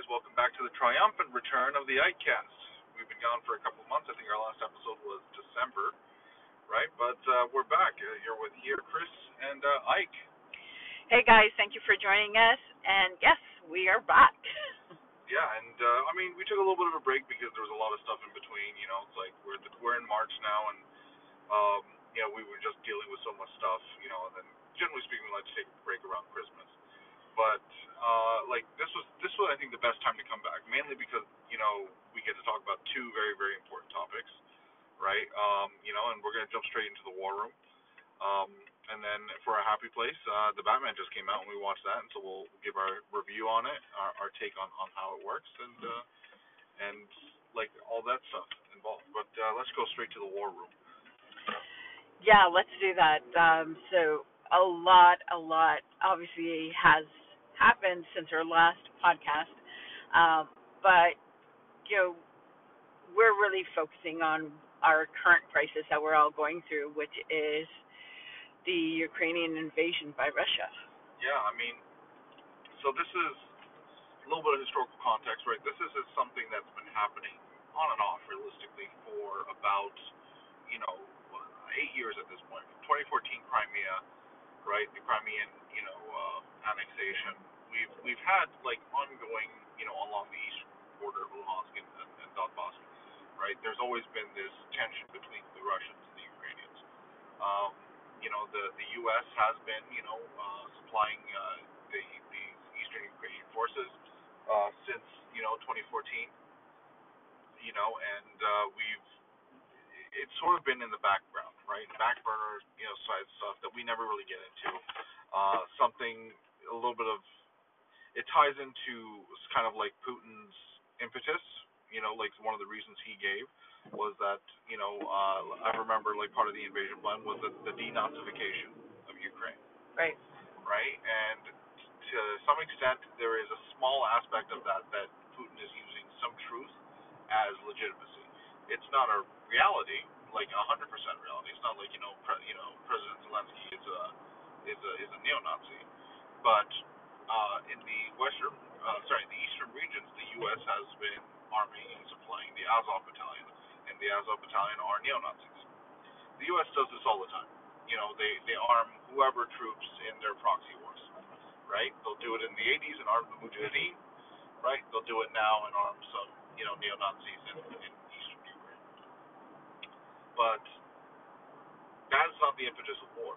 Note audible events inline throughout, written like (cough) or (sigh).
guys. Welcome back to the triumphant return of the IkeCast. We've been gone for a couple of months. I think our last episode was December, right? But uh, we're back. Uh, you're with here, Chris and uh, Ike. Hey guys, thank you for joining us. And yes, we are back. (laughs) Yeah, and uh, I mean, we took a little bit of a break because there was a lot of stuff in between. You know, it's like we're we're in March now, and um, you know, we were just dealing with so much stuff. You know, and then generally speaking, we like to take a break around Christmas but uh, like this was this was I think the best time to come back, mainly because you know we get to talk about two very very important topics, right? Um, you know, and we're gonna jump straight into the war room. Um, and then for a happy place, uh, the Batman just came out and we watched that, and so we'll give our review on it, our, our take on, on how it works, and uh, and like all that stuff involved. But uh, let's go straight to the war room. Yeah, let's do that. Um, so a lot, a lot obviously has happened since our last podcast. Um, but, you know, we're really focusing on our current crisis that we're all going through, which is the Ukrainian invasion by Russia. Yeah, I mean, so this is a little bit of historical context, right? This is something that's been happening on and off, realistically, for about, you know, eight years at this point. From 2014 Crimea, right, the Crimean, you know, uh, annexation we've we've had like ongoing, you know, along the eastern border of Luhansk and, and, and Donbass, right? There's always been this tension between the Russians and the Ukrainians. Um, you know, the the U.S. has been, you know, uh, supplying uh, the eastern Ukrainian forces uh, since you know 2014. You know, and uh, we've it's sort of been in the background, right? Back burner, you know, side stuff that we never really get into. Uh, something a little bit of it ties into kind of like Putin's impetus. You know, like one of the reasons he gave was that you know uh, I remember like part of the invasion plan was the, the denazification of Ukraine. Right. Right, and to some extent there is a small aspect of that that Putin is using some truth as legitimacy. It's not a reality, like a hundred percent reality. It's not like you know, pre- you know, President Zelensky is a is a is a neo-Nazi, but uh, in the western, uh, sorry, the eastern regions, the U.S. has been arming and supplying the Azov Battalion, and the Azov Battalion are neo-Nazis. The U.S. does this all the time. You know, they they arm whoever troops in their proxy wars, right? They'll do it in the 80s and arm the Mujahideen, right? They'll do it now and arm some, you know, neo-Nazis in, in eastern Ukraine. But that's not the impetus of war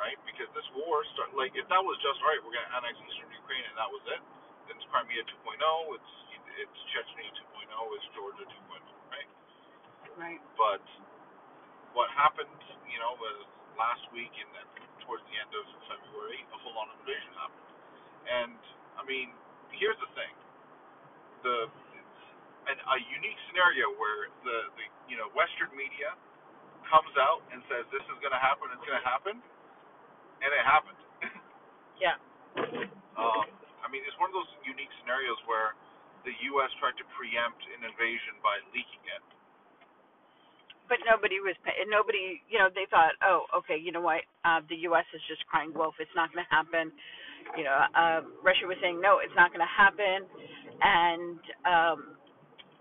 right? Because this war start like if that was just all right, we're gonna annex eastern Ukraine and that was it, then it's Crimea 2.0, it's it's Chechnya 2.0, it's Georgia 2.0, right? Right. But what happened, you know, was last week and then towards the end of February, a full-on invasion happened. And I mean, here's the thing: the an, a unique scenario where the the you know Western media comes out and says this is going to happen, it's going to happen, and it happened. (laughs) yeah. Um, I mean, it's one of those unique scenarios where the U.S. tried to preempt an invasion by leaking it. But nobody was, nobody, you know, they thought, oh, okay, you know what, uh, the U.S. is just crying wolf. It's not going to happen. You know, uh, Russia was saying, no, it's not going to happen. And, um,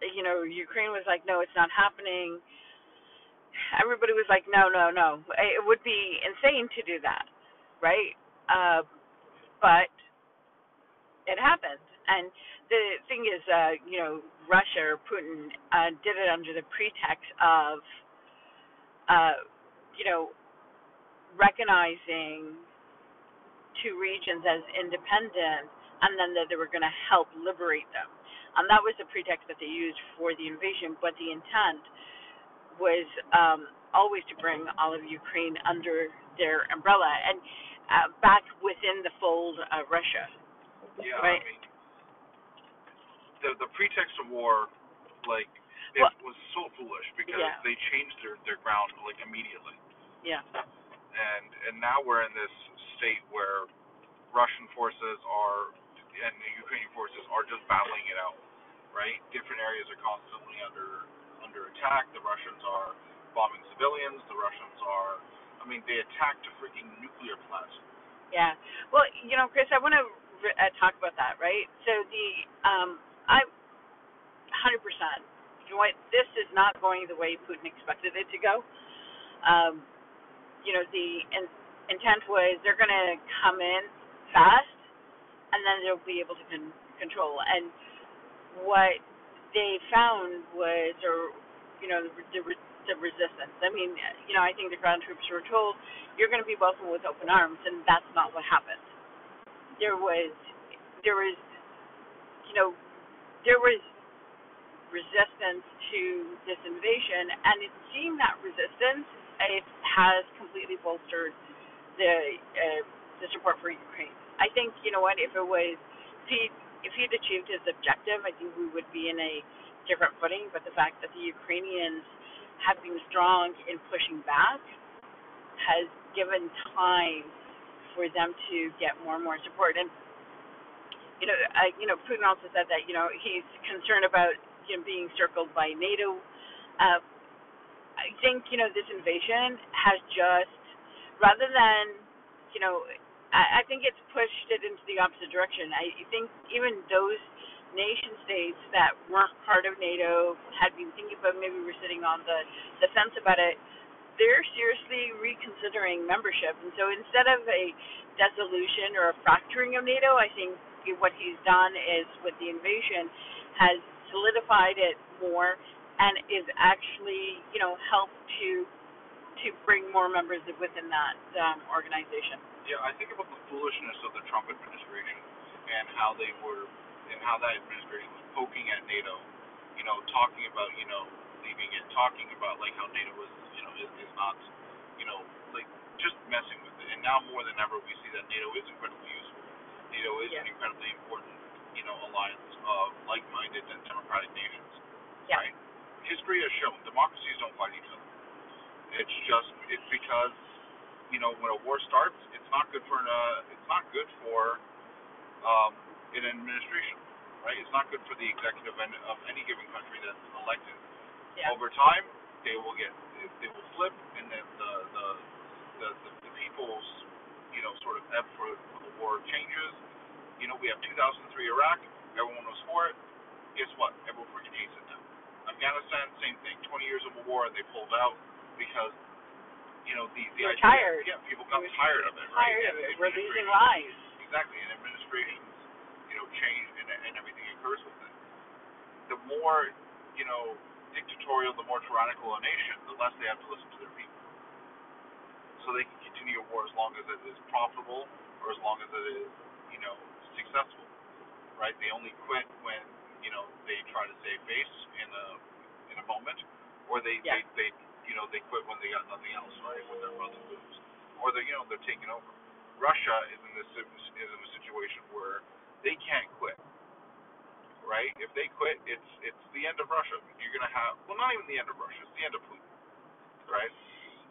you know, Ukraine was like, no, it's not happening. Everybody was like, no, no, no. It would be insane to do that right? Uh, but it happened. And the thing is, uh, you know, Russia or Putin uh, did it under the pretext of, uh, you know, recognizing two regions as independent and then that they were going to help liberate them. And that was the pretext that they used for the invasion, but the intent was um, always to bring all of Ukraine under their umbrella. And uh, back within the fold of Russia. Yeah, right? I mean, the the pretext of war, like it well, was so foolish because yeah. they changed their their ground like immediately. Yeah. And and now we're in this state where Russian forces are and the Ukrainian forces are just battling it out, right? Different areas are constantly under under attack. The Russians are bombing civilians. The Russians I mean, they attacked a freaking nuclear plant. Yeah. Well, you know, Chris, I want to uh, talk about that, right? So the um, I, hundred percent. You know what? This is not going the way Putin expected it to go. Um, you know, the in, intent was they're going to come in fast, and then they'll be able to con- control. And what they found was, or you know, the, the, the resistance. I mean, you know, I think the ground troops were told you're going to be welcomed with open arms, and that's not what happened. There was, there was, you know, there was resistance to this invasion, and it seemed that resistance it has completely bolstered the uh, the support for Ukraine. I think you know what if it was if he if he'd achieved his objective, I think we would be in a different footing. But the fact that the Ukrainians have been strong in pushing back has given time for them to get more and more support. And you know, I, you know, Putin also said that you know he's concerned about you know, being circled by NATO. Uh, I think you know this invasion has just, rather than, you know, I, I think it's pushed it into the opposite direction. I think even those nation states that weren't part of NATO had been thinking about maybe we're sitting on the the fence about it. They're seriously reconsidering membership, and so instead of a dissolution or a fracturing of NATO, I think what he's done is with the invasion has solidified it more and is actually, you know, helped to to bring more members within that um, organization. Yeah, I think about the foolishness of the Trump administration and how they were and how that administration was poking at NATO, you know, talking about, you know, leaving it, talking about like how NATO is, you know, is, is not, you know, like just messing with it. And now more than ever, we see that NATO is incredibly useful. NATO is yeah. an incredibly important, you know, alliance of like-minded and democratic nations. Yeah. Right? history has shown democracies don't fight each other. It's just it's because you know when a war starts, it's not good for an uh, it's not good for um, an administration, right? It's not good for the executive of any given country that's elected. Yeah. Over time, they will get they will flip, and then the the the, the, the people's you know sort of ebb for the war changes. You know, we have 2003 Iraq. Everyone was for it. Guess what? Everyone freaking hates it now. Afghanistan, same thing. 20 years of a war, and they pulled out because you know the the They're idea. tired. Yeah, people got tired of it, right? Tired And of it. We're losing lives. Exactly, and administrations, you know, change and, and everything occurs with it. The more, you know, dictatorial, the more tyrannical a nation, the less they have to listen to their people. So they can continue a war as long as it is profitable or as long as it is, you know, successful. Right? They only quit when, you know, they try to save face in a in a moment, or they Yeah. they, they you know they quit when they got nothing else, right? When their brother moves, or they you know they're taking over. Russia is in this is in a situation where they can't quit, right? If they quit, it's it's the end of Russia. You're gonna have well, not even the end of Russia. It's the end of Putin, right?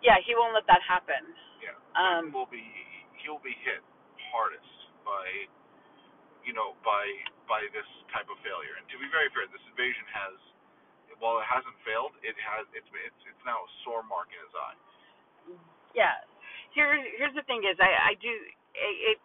Yeah, he won't let that happen. Yeah. Um, Putin will be he'll be hit hardest by you know by by this type of failure. And to be very fair, this invasion has while it hasn't failed, it has it's it's it's now a sore mark in his eye. yeah. Here, here's the thing: is I, I do it. it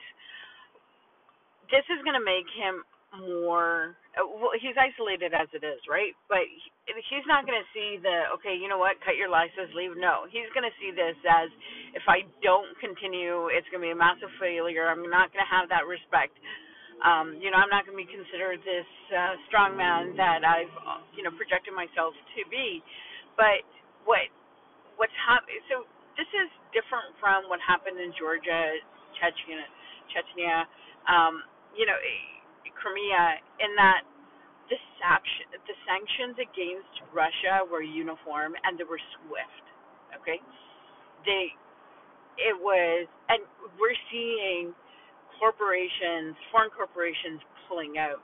this is going to make him more. uh, Well, he's isolated as it is, right? But he, he's not going to see the okay. You know what? Cut your license, leave. No, he's going to see this as if I don't continue, it's going to be a massive failure. I'm not going to have that respect. Um, you know, I'm not going to be considered this uh, strong man that I've, you know, projected myself to be. But what what's happening? So this is different from what happened in Georgia, Chechnya, Chechnya, um, you know, Crimea, in that the the sanctions against Russia were uniform and they were swift. Okay, they, it was, and we're seeing corporations, foreign corporations pulling out.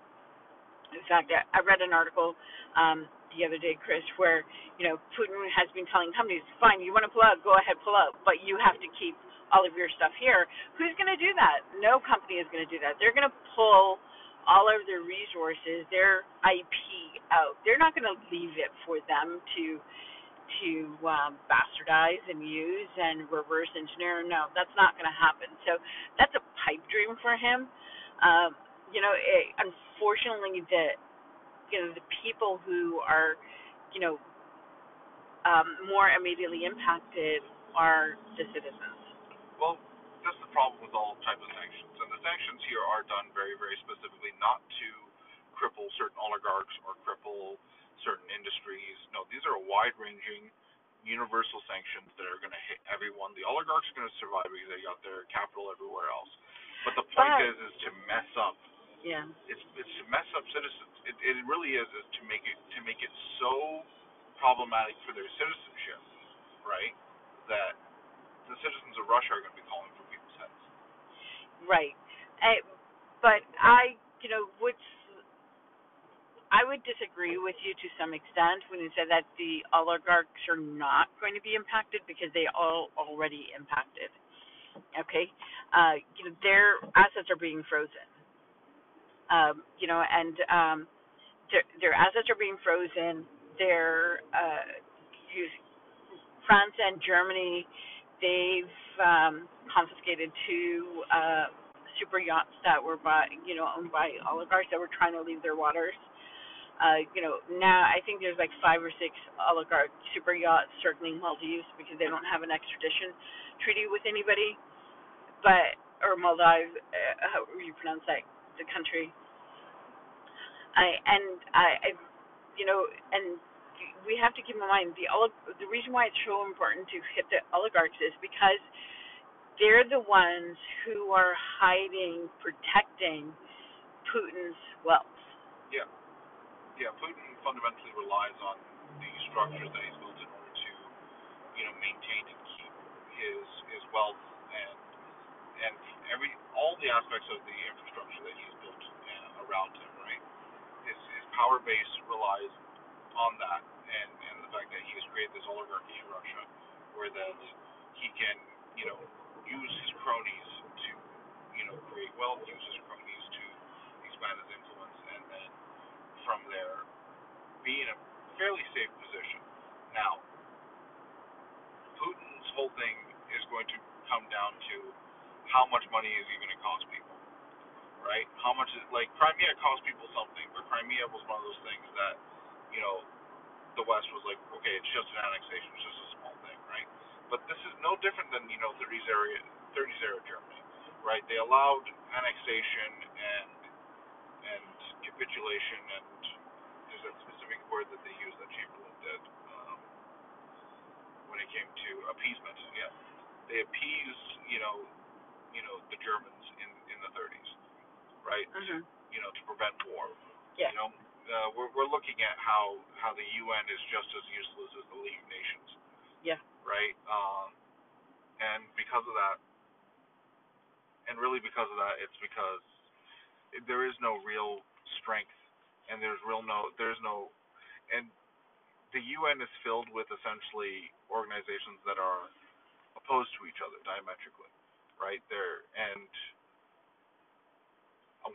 In fact, I, I read an article um, the other day, Chris, where you know Putin has been telling companies, "Fine, you want to pull out, go ahead, pull out, but you have to keep all of your stuff here." Who's going to do that? No company is going to do that. They're going to pull all of their resources, their IP out. They're not going to leave it for them to to um, bastardize and use and reverse engineer. No, that's not going to happen. So that's a pipe dream for him. Um, you know, it, unfortunately, the you know the people who are you know um, more immediately impacted are the citizens. Well, that's the problem with all types of sanctions, and the sanctions here are done very, very specifically not to cripple certain oligarchs or cripple certain industries. No, these are a wide-ranging, universal sanctions that are going to hit everyone. The oligarchs are going to survive because they got their capital everywhere else. But the point But- is, is to mess up. Yeah. It's it's to mess up citizens. It it really is is to make it to make it so problematic for their citizenship, right? That the citizens of Russia are going to be calling for people's heads. Right. I, but I, you know, would I would disagree with you to some extent when you said that the oligarchs are not going to be impacted because they are already impacted. Okay, uh, you know, their assets are being frozen. Um, you know, and um, their their assets are being frozen. Their uh, France and Germany, they've um, confiscated two uh, super yachts that were by you know owned by oligarchs that were trying to leave their waters. Uh, you know, now I think there's like five or six oligarch super yachts circling Maldives because they don't have an extradition treaty with anybody, but or Maldives, uh, however you pronounce that, the country. I and I, I, you know, and we have to keep in mind the the reason why it's so important to hit the oligarchs is because they're the ones who are hiding, protecting Putin's wealth. Yeah. Yeah, Putin fundamentally relies on the structures that he's built in order to, you know, maintain and keep his his wealth and and every all the aspects of the infrastructure that he's built uh, around him, right? His his power base relies on that and and the fact that he has created this oligarchy in Russia where that he can, you know, use his cronies to, you know, create wealth, use his cronies to expand his influence and then from there be in a fairly safe position. Now, Putin's whole thing is going to come down to how much money is he going to cost people, right? How much is like Crimea cost people something, but Crimea was one of those things that, you know, the West was like, okay, it's just an annexation, it's just a small thing, right? But this is no different than you know 30s era 30s era Germany, right? They allowed annexation and and capitulation and there's that specific word that they used that Chamberlain did um, when it came to appeasement. Yeah, they appeased you know you know the Germans in in the 30s, right? Mm-hmm. You know to prevent war. Yeah. You know uh, we're we're looking at how how the UN is just as useless as the League of Nations. Yeah. Right. Um, and because of that, and really because of that, it's because there is no real strength, and there's real no there's no, and the UN is filled with essentially organizations that are opposed to each other diametrically, right? There and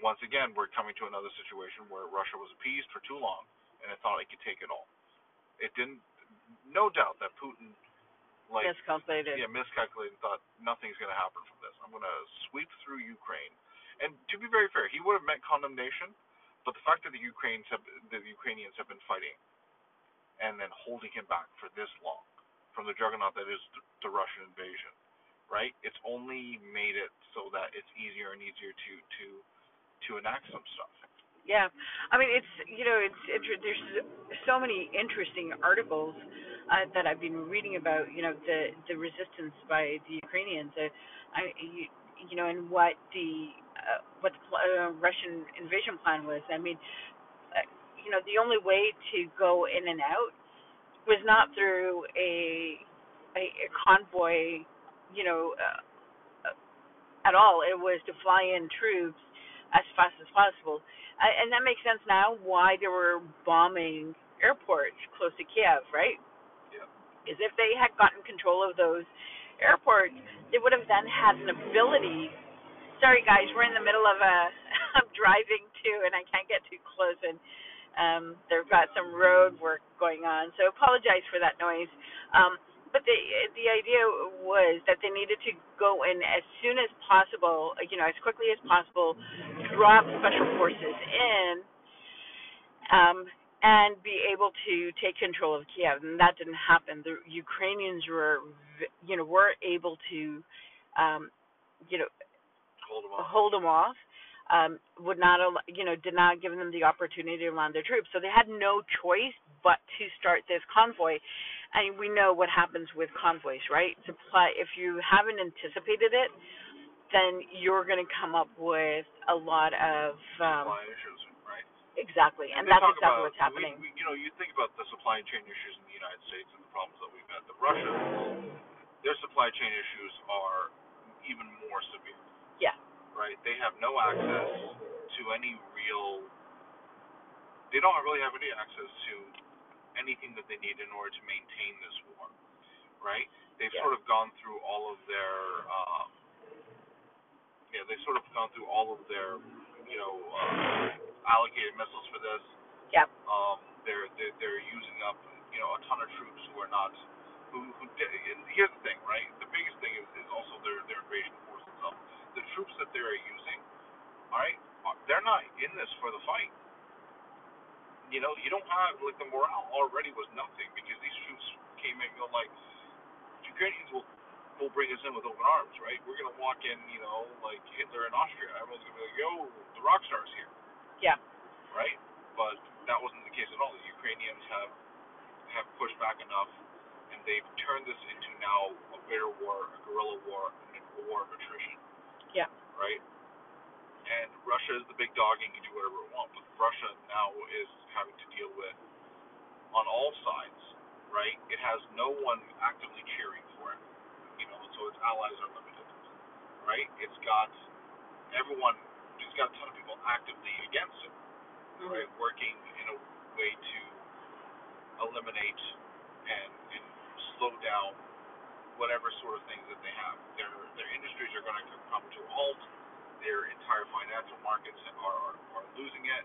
once again, we're coming to another situation where Russia was appeased for too long, and it thought it could take it all. It didn't. No doubt that Putin, like, Miscalculated. yeah, miscalculated and thought nothing's going to happen from this. I'm going to sweep through Ukraine. And to be very fair, he would have met condemnation, but the fact that the Ukrainians have the Ukrainians have been fighting and then holding him back for this long from the juggernaut that is the, the Russian invasion, right? It's only made it so that it's easier and easier to to to enact some stuff. Yeah, I mean it's you know it's there's so many interesting articles uh, that I've been reading about you know the the resistance by the Ukrainians, uh, I you, you know and what the uh, what the pl- uh, Russian invasion plan was. I mean, uh, you know the only way to go in and out was not through a a, a convoy, you know, uh, uh, at all. It was to fly in troops as fast as possible. And that makes sense now why they were bombing airports close to Kiev, right? Yeah. Is if they had gotten control of those airports, they would have then had an ability. Sorry, guys, we're in the middle of a (laughs) I'm driving too, and I can't get too close, and um, they've got some road work going on, so apologize for that noise. Um, but the the idea was that they needed to go in as soon as possible, you know, as quickly as possible, drop special forces in, um, and be able to take control of Kiev. And that didn't happen. The Ukrainians were, you know, were able to, um, you know, hold them off. hold them off. Um, would not, you know, did not give them the opportunity to land their troops. So they had no choice but to start this convoy and we know what happens with convoys, right? Supply if you haven't anticipated it, then you're going to come up with a lot of um, supply issues, right? Exactly, and, and that's exactly about, what's happening. We, we, you know, you think about the supply chain issues in the United States and the problems that we've had. The Russians, their supply chain issues are even more severe. Yeah. Right. They have no access to any real. They don't really have any access to anything that they need in order to maintain this war, right? They've yeah. sort of gone through all of their, um, yeah, they've sort of gone through all of their, you know, uh, allocated missiles for this. Yep. Um, they're, they're they're using up, you know, a ton of troops who are not, who who. And here's the thing, right? The biggest thing is, is also their their invasion force itself. The troops that they're using, all right, they're not in this for the fight you know, you don't have like the morale already was nothing because these troops came in, you know, like Ukrainians will will bring us in with open arms, right? We're gonna walk in, you know, like Hitler in Austria. Everyone's gonna be like, "Yo, the rock stars here." Yeah. Right. But that wasn't the case at all. The Ukrainians have have pushed back enough, and they've turned this into now a bitter war, a guerrilla war, and a war of attrition. Yeah. Right and Russia is the big dog and can do whatever it wants. But Russia now is having to deal with on all sides, right? It has no one actively cheering for it, you know, so its allies are limited, right? It's got everyone, it's got a ton of people actively against it, mm-hmm. right? Working in a way to eliminate and, and slow down whatever sort of things that they have. Their their industries are going to come to a halt their entire financial markets are, are losing it.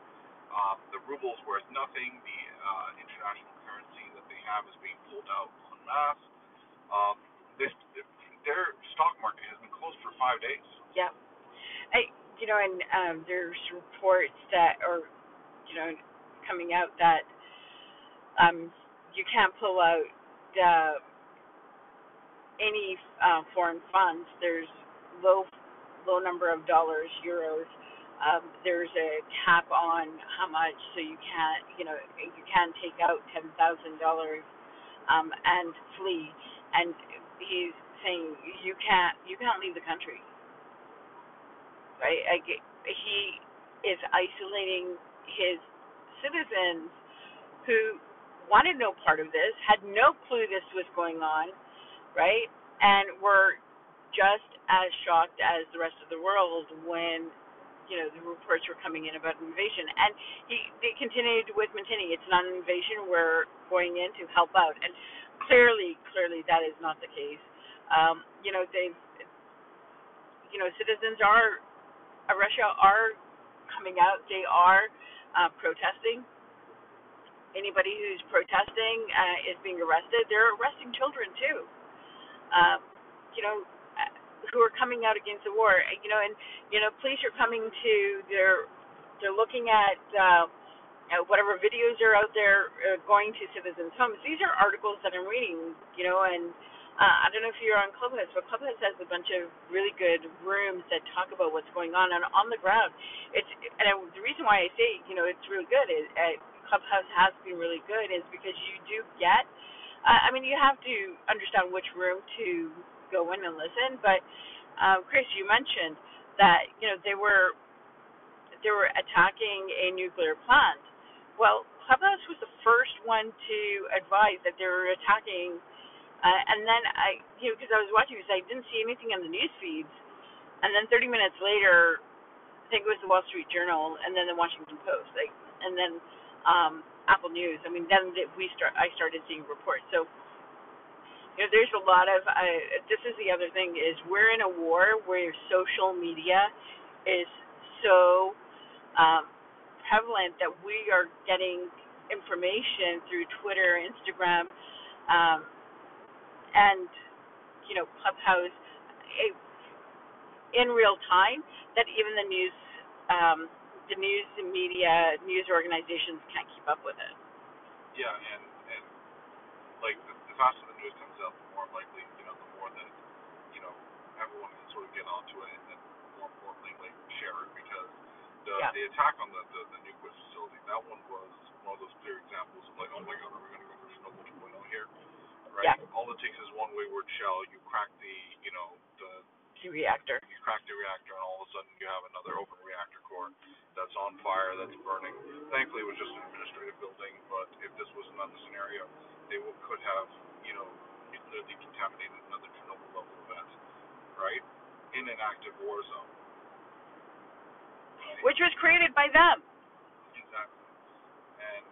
Um, the ruble is worth nothing. The uh, international currency that they have is being pulled out en masse. Um, this, their stock market has been closed for five days. Yeah. I, you know, and um, there's reports that are, you know, coming out that um, you can't pull out uh, any uh, foreign funds. There's low low number of dollars, euros. Um, there's a cap on how much, so you can't, you know, you can take out ten thousand dollars um, and flee. And he's saying you can't, you can't leave the country, right? Get, he is isolating his citizens who wanted no part of this, had no clue this was going on, right? And were just as shocked as the rest of the world when you know the reports were coming in about invasion. And he they continued with Mantini it's not an invasion. We're going in to help out. And clearly clearly that is not the case. Um you know they've you know citizens are uh, Russia are coming out. They are uh protesting. Anybody who's protesting uh, is being arrested. They're arresting children too. Um you know who are coming out against the war. You know, and you know, police are coming to they're they're looking at uh, whatever videos are out there uh, going to citizens' homes. These are articles that I'm reading. You know, and uh, I don't know if you're on Clubhouse, but Clubhouse has a bunch of really good rooms that talk about what's going on and on the ground. It's and I, the reason why I say you know it's really good is uh, Clubhouse has been really good is because you do get. Uh, I mean, you have to understand which room to go in and listen. But uh, Chris, you mentioned that you know they were they were attacking a nuclear plant. Well, Clubhouse was the first one to advise that they were attacking, uh, and then I you know because I was watching because I didn't see anything on the news feeds, and then 30 minutes later, I think it was the Wall Street Journal, and then the Washington Post, like, and then um, Apple News. I mean, then we start I started seeing reports. So you know, there's a lot of. Uh, this is the other thing is we're in a war where social media is so um, prevalent that we are getting information through Twitter, Instagram, um, and you know Clubhouse in real time that even the news um, the news media news organizations can't keep up with it. Yeah, and and like the, the faster the news comes out, the more likely, you know, the more that you know can get onto it, and then more importantly, like share it because the Yeah. the attack on the the, the nuclear facility, that one was one of those clear examples of like, oh my god, are we going to go for Chernobyl 2.0 here? Right. Yeah. All it takes is one wayward shell. You crack the, you know, the The reactor. you crack the reactor, and all of a sudden you have another open reactor core that's on fire, that's burning. Thankfully, it was just an administrative building, but if this was another scenario, they would, could have, you know, nuclearly contaminated another Chernobyl level event, right? In an active war zone. Right? Which was created by them. Exactly. And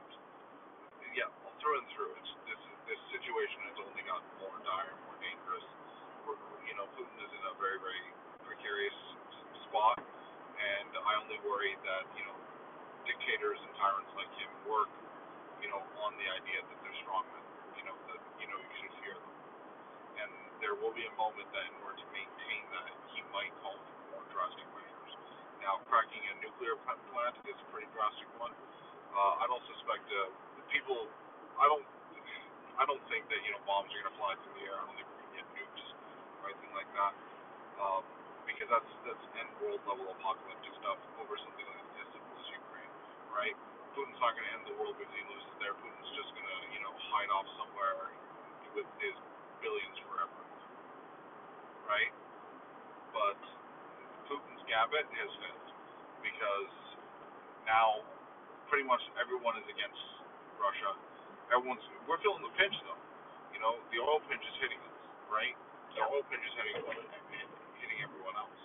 yeah, through and through, it's this this situation has only gotten more dire, more dangerous. We're, you know, Putin is in a very very precarious spot, and I only worry that you know dictators and tyrants like him work, you know, on the idea that they're strongmen. You know that you know you should fear them, and there will be a moment that in order to maintain that, he might call for more drastic measures. Now, cracking a nuclear plant is a pretty drastic one. Uh, I don't suspect uh, people. I don't. I don't think that you know bombs are gonna fly through the air. I don't think we're gonna get nukes or anything like that. Um, because that's that's end world level apocalyptic stuff over something like as simple as Ukraine, right? Putin's not gonna end the world because he loses there. Putin's just gonna you know hide off somewhere with his billions forever, right? But Putin's gambit has failed because now pretty much everyone is against Russia. Everyone's we're feeling the pinch though. You know, the oil pinch is hitting us, right? The oil pinch is hitting hitting everyone else.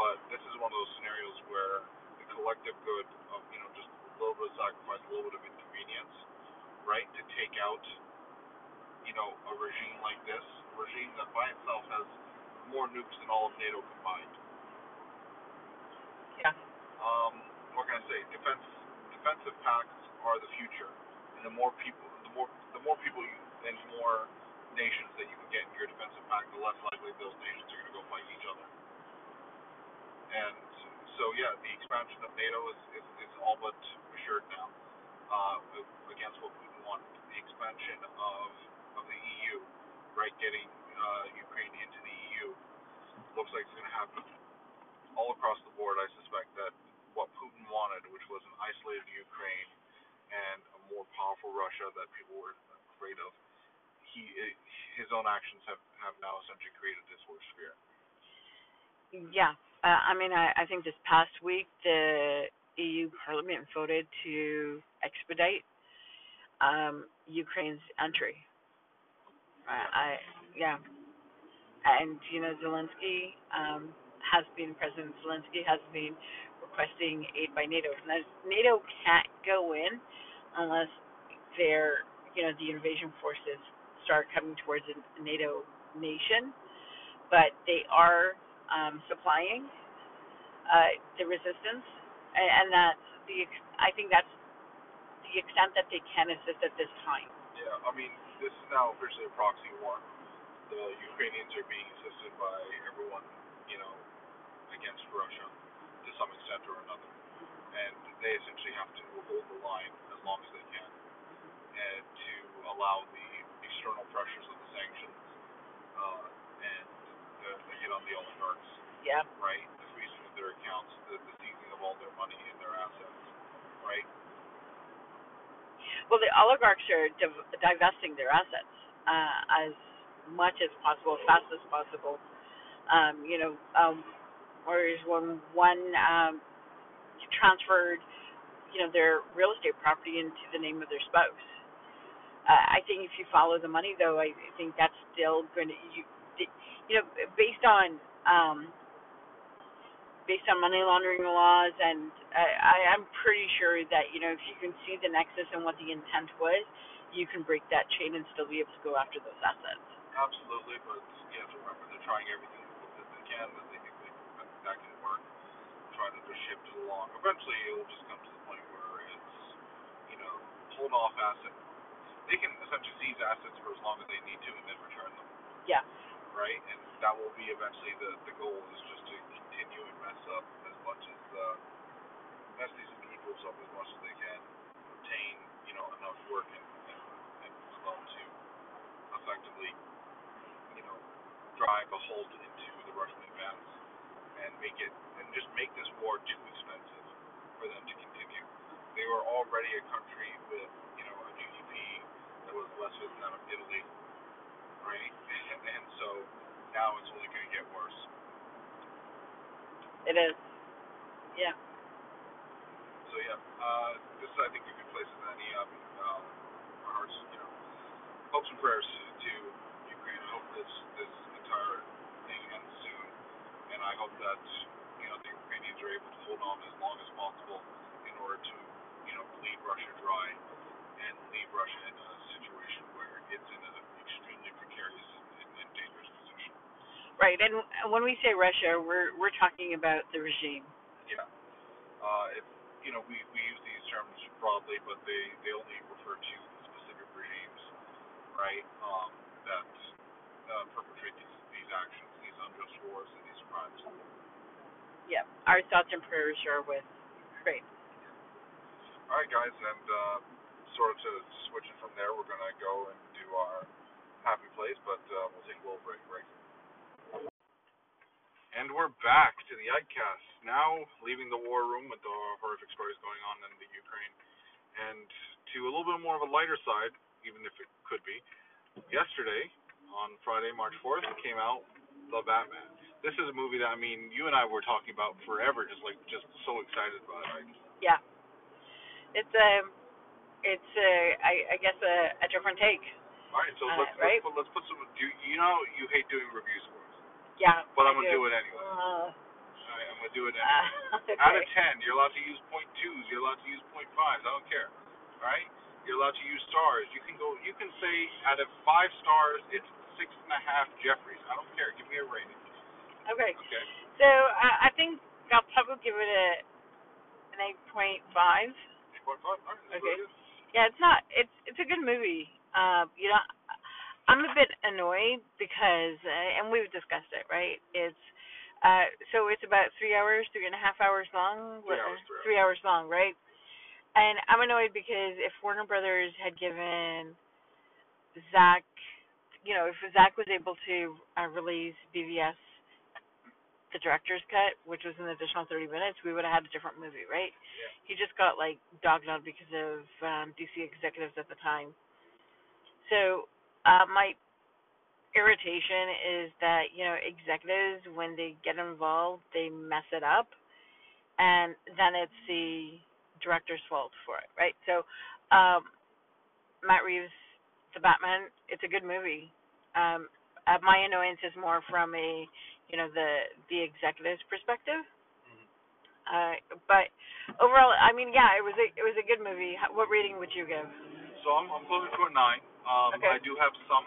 But this is one of those scenarios where the collective good of you know just a little bit of sacrifice, a little bit of inconvenience, right, to take out you know a regime like this, a regime that by itself has more nukes than all of NATO combined. Yeah. um, what can I say? Defense defensive pacts are the future, and the more people, the more the more people you and more nations that you can get in your defensive pact, the less likely those nations are going to go fight each other. And so, yeah, the expansion of NATO is is, is all but assured now. Uh, against what Putin wanted, the expansion of of the EU, right, getting uh, Ukraine into the EU, looks like it's going to happen all across the board, I suspect that what Putin wanted, which was an isolated Ukraine and a more powerful Russia that people were afraid of, he his own actions have have now essentially created this worst fear. Yeah. Uh, I mean, I, I think this past week the EU Parliament voted to expedite um, Ukraine's entry. Uh, I yeah, and you know Zelensky um, has been President Zelensky has been requesting aid by NATO. Now, NATO can't go in unless they're you know the invasion forces start coming towards a NATO nation, but they are um, supplying uh, the resistance, and, and that's the I think that's the extent that they can assist at this time. Yeah, I mean, this is now officially a proxy war. The Ukrainians are being assisted by everyone, you know, against Russia to some extent or another, and they essentially have to hold the line as long as they can, and to allow the external pressures of the sanctions uh, and the, the hit on the oligarchs, Yeah. right? The freezing of their accounts, the, the seizing of all their money and their assets, right? Well, the oligarchs are div- divesting their assets uh, as much as possible, as fast as possible. Um, you know, um, whereas when one um, transferred, you know, their real estate property into the name of their spouse. Uh, I think if you follow the money, though, I think that's still going to you, you know, based on um, based on money laundering laws, and I, I am pretty sure that you know if you can see the nexus and what the intent was, you can break that chain and still be able to go after those assets. Absolutely, but you have to remember they're trying everything that they can that they think they, that, that can work. Trying to just shift it along. Eventually, it will just come to the point where it's, you know, hold off asset. They can essentially seize assets for as long as they need to and then return them. Yeah. right? And that will be eventually the the goal is just to continue and mess up as much as uh, mess these peoples up as much as they can, obtain you know enough work and and, and slow to effectively you know drive a halt into the Russian advance and make it and just make this war too expensive for them to continue. They were already a country with you know a GDP that was lesser than that of Italy, right? And, (laughs) and so now it's only going to get worse. It is. Yeah. So yeah, uh, this I think a good place to end. Um, um, our hearts, you know, hopes and prayers to hope this this entire thing ends soon, and I hope that you know the Ukrainians are able to hold on as long as possible in order to you know bleed Russia dry and leave Russia in a situation where it's in an extremely precarious and, and, dangerous position. Right. And when we say Russia, we're we're talking about the regime. Yeah. Uh, if you know, we, we use these terms broadly, but they, they only refer to specific regimes, right? Um, that uh, perpetrate these, these actions, these unjust wars, and these crimes. Yeah. Our thoughts and prayers are with Ukraine. All right, guys, and uh, sort of to switch it from there, we're gonna go and do our happy place, but uh, we'll take a little break, right? And we're back to the IkeCast, now leaving the war room with the horrific stories going on in the Ukraine, and to a little bit more of a lighter side, even if it could be. Yesterday, on Friday, March 4th, came out The Batman. This is a movie that, I mean, you and I were talking about forever, just like, just so excited about it. Yeah. It's a, it's a, I, I guess a, a different take. All right, so Uh, let's, right? let's, put, let's put some, do you, know you hate doing reviews for us, Yeah. but I I'm going to do it anyway. Uh, All right, I'm going to do it (laughs) anyway. uh, okay. Out of ten, you're allowed to use point twos. You're allowed to use point fives. I don't care. All right. You're allowed to use stars. You can go. You can say out of five stars, it's six and a half Jeffries. I don't care. Give me a rating. Okay. Okay. So I I think I'll probably give it a an eight point five. Eight point five. All right. Okay. Yeah, it's not. It's it's a good movie. Uh, you know, I'm a bit annoyed because, uh, and we've discussed it, right? It's uh, so it's about three hours, three and a half hours long. Three hours, three Three hours long, right? And I'm annoyed because if Warner Brothers had given Zack, you know, if Zack was able to uh, release BVS, the director's cut, which was an additional 30 minutes, we would have had a different movie, right? Yeah. He just got like dogged on because of um, DC executives at the time. So uh, my irritation is that you know executives when they get involved they mess it up, and then it's the director's fault for it, right? So um, Matt Reeves, the Batman, it's a good movie. Um, uh, my annoyance is more from a you know the the executive's perspective. Mhm. Uh, but overall, I mean, yeah, it was a it was a good movie. What rating would you give? So I'm, I'm closer to a nine. Um, Okay. I do have some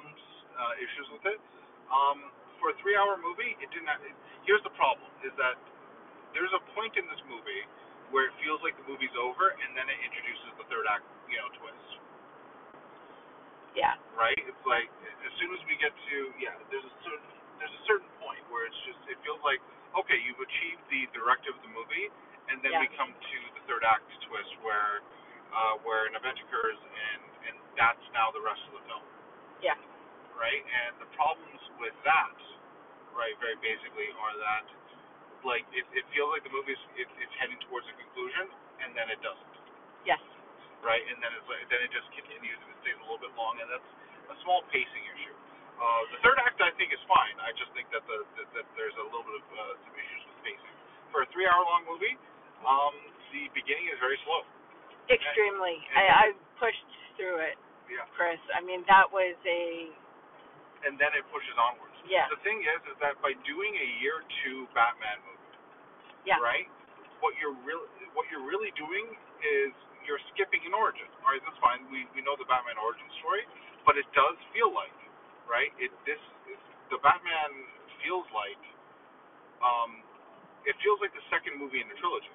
uh, issues with it. Um, for a three-hour movie, it didn't. Have, it, here's the problem: is that there's a point in this movie where it feels like the movie's over, and then it introduces the third act, you know, twist. Yeah, right? It's like as soon as we get to yeah, there's a certain there's a certain point where it's just it feels like okay, you've achieved the directive of the movie, and then Yeah. we come to the third act twist where uh, where an event occurs and and that's now the rest of the film, yeah, right? And the problems with that, right, very basically, are that like it, it feels like the movie's it, it's heading towards a conclusion, and then it doesn't yes, right? And then it's like, then it just continues and it stays a little bit long, and that's a small pacing issue. Uh, the third act I think is fine. I just think that the that, that there's a little bit of uh, some issues with pacing. For a three-hour-long movie, um, the beginning is very slow. extremely. and- I I pushed through it, Yeah. Chris. I mean, that was a And then it pushes onwards. Yeah. The thing is, is that by doing a year two Batman movie, yeah, right? What you're really what you're really doing is you're skipping an origin. All right, that's fine. We we know the Batman origin story, but it does feel like, right? It this the Batman feels like, um, it feels like the second movie in the trilogy,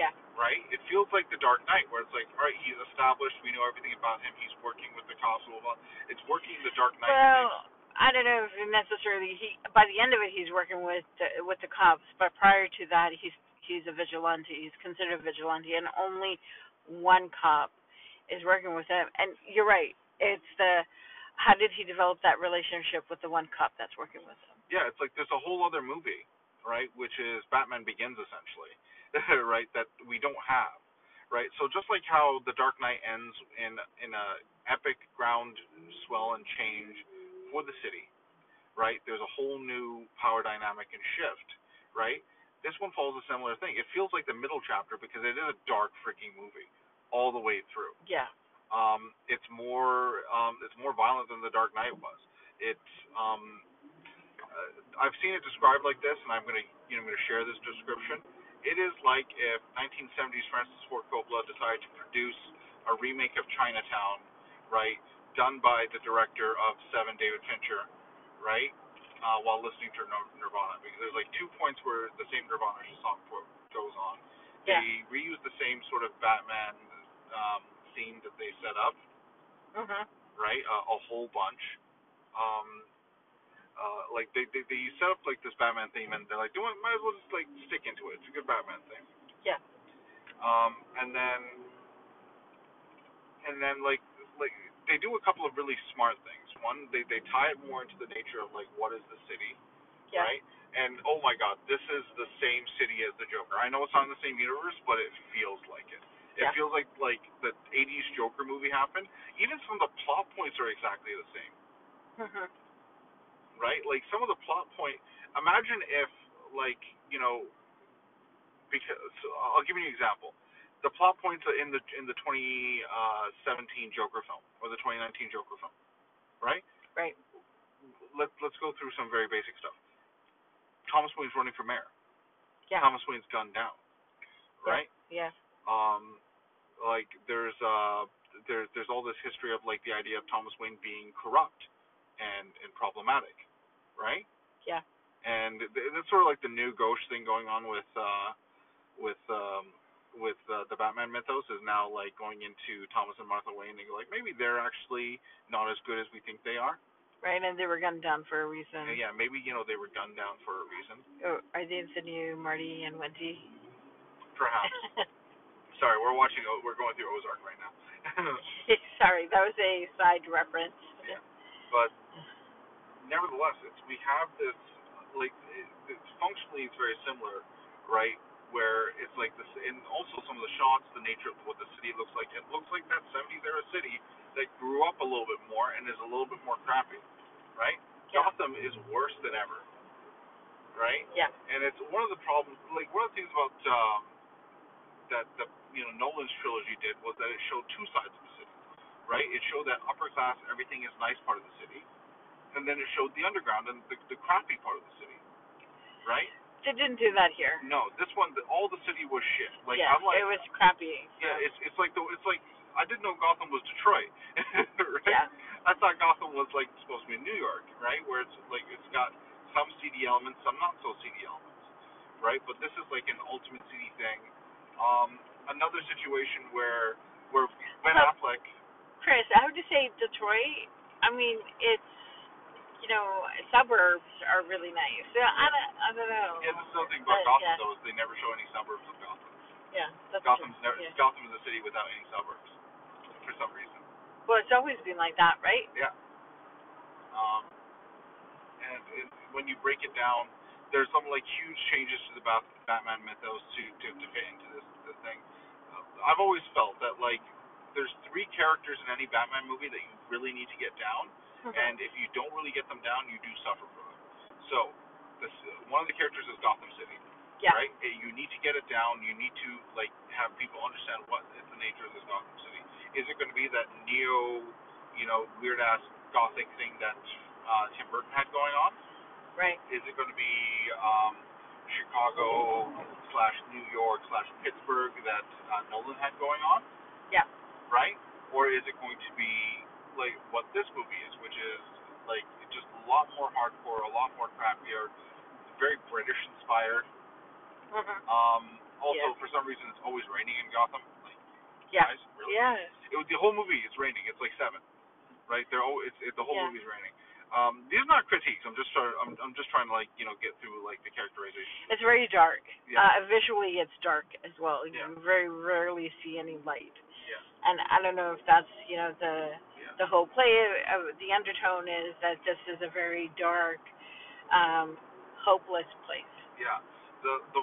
yeah, right? It feels like the Dark Knight, where it's like, all right, he's established. We know everything about him. He's working with the cops. Blah, blah, blah. It's working the Dark Knight. Well, I don't know if necessarily he by the end of it he's working with the, with the cops, but prior to that he's he's a vigilante. He's considered a vigilante, and only one cop is working with him. And you're right. It's the how did he develop that relationship with the one cop that's working with him? Yeah, it's like there's a whole other movie, right? Which is Batman Begins, essentially, (laughs) right? That we don't have, right? So just like how The Dark Knight ends in in a epic ground swell and change for the city, right? There's a whole new power dynamic and shift, right? This one follows a similar thing. It feels like the middle chapter because it is a dark freaking movie all the way through. Yeah. Um, it's more um, it's more violent than The Dark Knight was. It's um, uh, I've seen it described like this, and I'm gonna you know I'm gonna share this description. It is like if 1970s Francis Ford Coppola decided to produce a remake of Chinatown, right, done by the director of Seven, David Fincher, right, uh, while listening to Nirvana, because there's like two points where the same Nirvana song goes on. Yeah. They reuse the same sort of Batman um, theme that they set up, mm-hmm. right? Uh, a whole bunch. Um, uh, like they, they they set up like this Batman theme, and they're like, do might as well just like stick into it. It's a good Batman theme. Yeah. Um, and then and then like like they do a couple of really smart things. One, they they tie it more into the nature of like what is the city, Yeah. right? And oh my God, this is the same city as the Joker. I know it's not in the same universe, but it feels like it. It Yeah. feels like like the '80s Joker movie happened. Even some of the plot points are exactly the same, Mhm. right? Like some of the plot point. Imagine if like you know, because so I'll give you an example. The plot points in the in the 2017 Joker film or the 2019 Joker film, right? Right. Let Let's go through some very basic stuff. Thomas Wayne's running for mayor. Yeah. Thomas Wayne's gunned down, right? Yeah. um like there's uh there's there's all this history of like the idea of Thomas Wayne being corrupt and and problematic, right? Yeah. And th- that's sort of like the new gauche thing going on with uh with um with uh, the Batman mythos is now like going into Thomas and Martha Wayne and go like maybe they're actually not as good as we think they are. Right, and they were gunned down for a reason. And yeah, maybe you know they were gunned down for a reason. Oh, are they the new Marty and Wendy? Perhaps. (laughs) Sorry, we're watching. We're going through Ozark right now. (laughs) (laughs) Sorry, that was a side reference. Yeah, but nevertheless, it's we have this like it, it's functionally it's very similar, right? Where it's like this, and also some of the shots, the nature of what the city looks like. It looks like that 70s era city that grew up a little bit more and is a little bit more crappy, right? Yeah. Gotham is worse than ever, right? Yeah. And it's one of the problems. Like one of the things about um, that the you know Nolan's trilogy did was that it showed two sides of the city, right? It showed that upper class, everything is nice part of the city, and then it showed the underground and the, the crappy part of the city, right? They didn't do that here. No, this one, the, all the city was shit. Like yeah, I'm like, it was crappy. yeah, it's it's like the it's like I didn't know Gotham was Detroit, (laughs) right? Yeah. I thought Gotham was like supposed to be New York, right? Where it's like it's got some seedy elements, some not so seedy elements, right? But this is like an ultimate seedy thing. Um, another situation where where Ben Well- Affleck, Chris, I would just say Detroit. I mean, it's you know suburbs are really nice. So I don't, I don't know. yeah, this is the thing about But, Gotham yeah. though is they never show any suburbs of Gotham. Yeah, that's Gotham's true. never Yeah. Gotham is a city without any suburbs for some reason. Well, it's always been like that, right? Yeah. Um, and it, when you break it down, there's some like huge changes to the Batman mythos to to, to fit into this, this thing. Uh, I've always felt that like there's three characters in any Batman movie that you really need to get down. And if you don't really get them down, you do suffer for them. So, this one of the characters is Gotham City, Yeah. right? Uh, You need to get it down. You need to like have people understand what is the nature of this Gotham City. Is it going to be that neo, you know, weird ass gothic thing that uh, Tim Burton had going on? Right. Is it going to be um, Chicago slash New York slash Pittsburgh that uh, Nolan had going on? Yeah. Right? Or is it going to be like what this movie is, which is like just a lot more hardcore, a lot more crappier, very British inspired. Mhm. Um, also, Yeah. for some reason, it's always raining in Gotham. Like, Yeah. guys, really? Yeah. It was the whole movie. It's raining. It's like seven, right? They're all. It's it, the whole Yeah. movie's raining. Um, these are not critiques. I'm just trying. I'm, I'm just trying to like you know get through like the characterization. It's very dark. Yeah. Uh, visually, it's dark as well. Yeah. You very rarely see any light. Yeah. And I don't know if that's you know the Yeah. The whole play. Uh, the undertone is that this is a very dark, um, hopeless place. Yeah. The the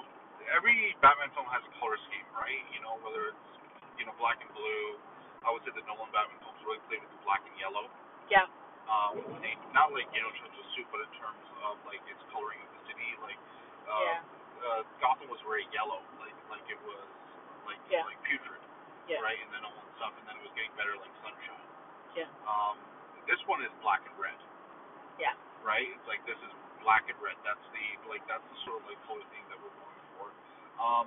every Batman film has a color scheme, right? You know whether it's you know black and blue. I would say the Nolan Batman films really played with the black and yellow. Yeah. Um, and not like you know in terms of suit, but in terms of like its coloring of the city. Like uh, Yeah. uh, Gotham was very yellow, like like it was like Yeah. like putrid, Yeah. right? And then all that stuff, and then it was getting better like sunshine. Yeah. Um, this one is black and red. Yeah. Right? It's like this is black and red. That's the like that's the sort of like color theme that we're going for. Um,